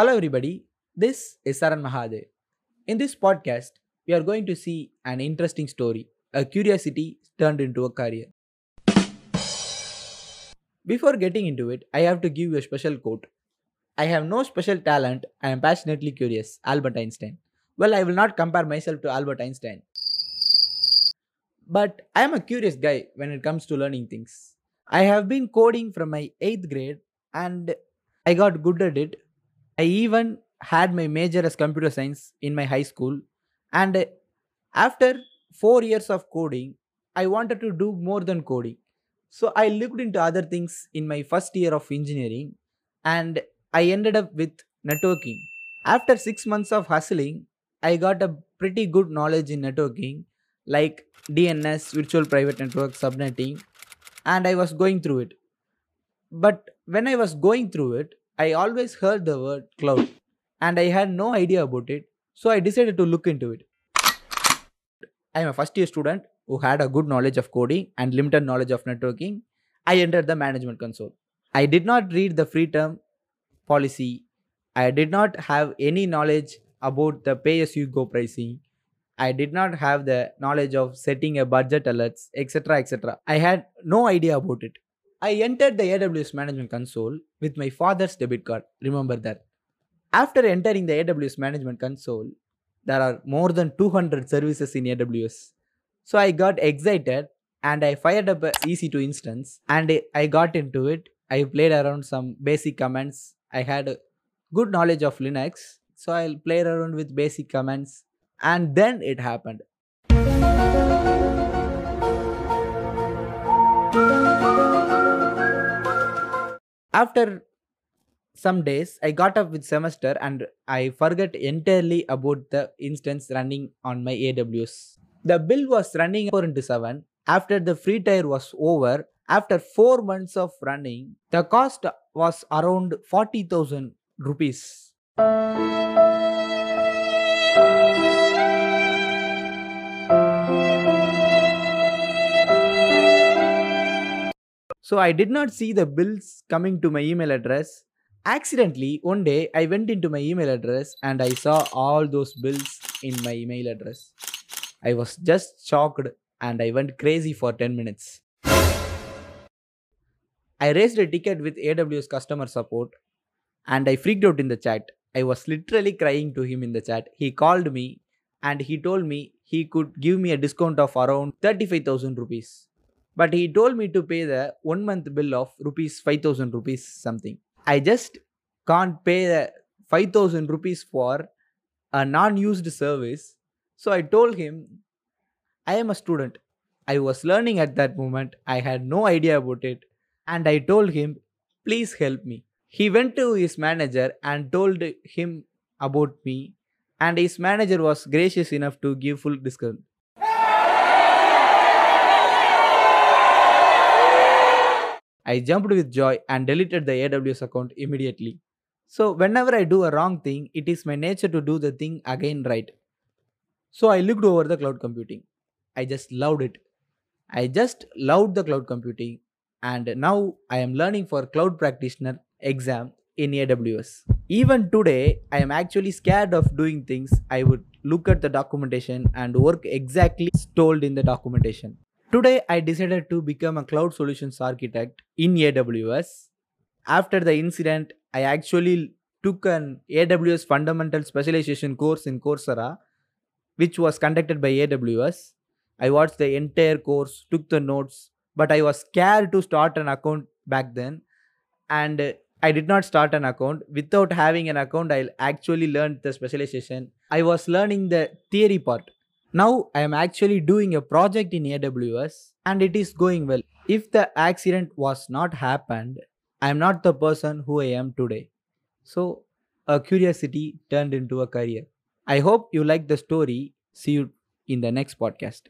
Hello, everybody. This is Saran Mahadev. In this podcast, we are going to see an interesting story a curiosity turned into a career. Before getting into it, I have to give you a special quote. I have no special talent, I am passionately curious. Albert Einstein. Well, I will not compare myself to Albert Einstein. But I am a curious guy when it comes to learning things. I have been coding from my 8th grade and I got good at it. I even had my major as computer science in my high school. And after four years of coding, I wanted to do more than coding. So I looked into other things in my first year of engineering and I ended up with networking. After six months of hustling, I got a pretty good knowledge in networking like DNS, virtual private network, subnetting, and I was going through it. But when I was going through it, I always heard the word cloud and I had no idea about it. So I decided to look into it. I am a first year student who had a good knowledge of coding and limited knowledge of networking. I entered the management console. I did not read the free tier policy. I did not have any knowledge about the pay as you go pricing. I did not have the knowledge of setting a budget alerts, etc. etc. I had no idea about it. I entered the AWS Management Console with my father's debit card. Remember that. After entering the AWS Management Console, there are more than 200 services in AWS. So I got excited and I fired up a EC2 instance and I got into it. I played around some basic commands. I had good knowledge of Linux. So I'll play around with basic commands and then it happened. After some days i got up with semester and i forgot entirely about the instance running on my aws the build was running 4 into 7 after the free tier was over after 4 months of running the cost was around 40000 rupees so i did not see the bills coming to my email address. Accidentally one day i went into my email address and i saw all those bills in my email address. I was just shocked and i went crazy for 10 minutes. I raised a ticket with aws customer support and i freaked out in the chat. I was literally crying to him in the chat. He called me and he told me he could give me a discount of around 35000 rupees but he told me to pay the one month bill of rupees 5000 rupees something I just can't pay the 5000 rupees for a non used service. So I told him, I am a student. I was learning at that moment. I had no idea about it. And I told him, please help me. He went to his manager and told him about me. And his manager was gracious enough to give full discount. I jumped with joy and deleted the AWS account immediately. So, whenever I do a wrong thing, it is my nature to do the thing again right. So, I looked over the cloud computing. I just loved it. I just loved the cloud computing, and now I am learning for cloud practitioner exam in AWS. Even today, I am actually scared of doing things. I would look at the documentation and work exactly as told in the documentation. Today, I decided to become a cloud solutions architect in AWS. After the incident, I actually took an AWS fundamental specialization course in Coursera, which was conducted by AWS. I watched the entire course, took the notes, but I was scared to start an account back then. And I did not start an account. Without having an account, I actually learned the specialization. I was learning the theory part now I am actually doing a project in AWS and it is going well. If the accident was not happened, I am not the person who I am today. So a curiosity turned into a career. I hope you like the story. See you in the next podcast.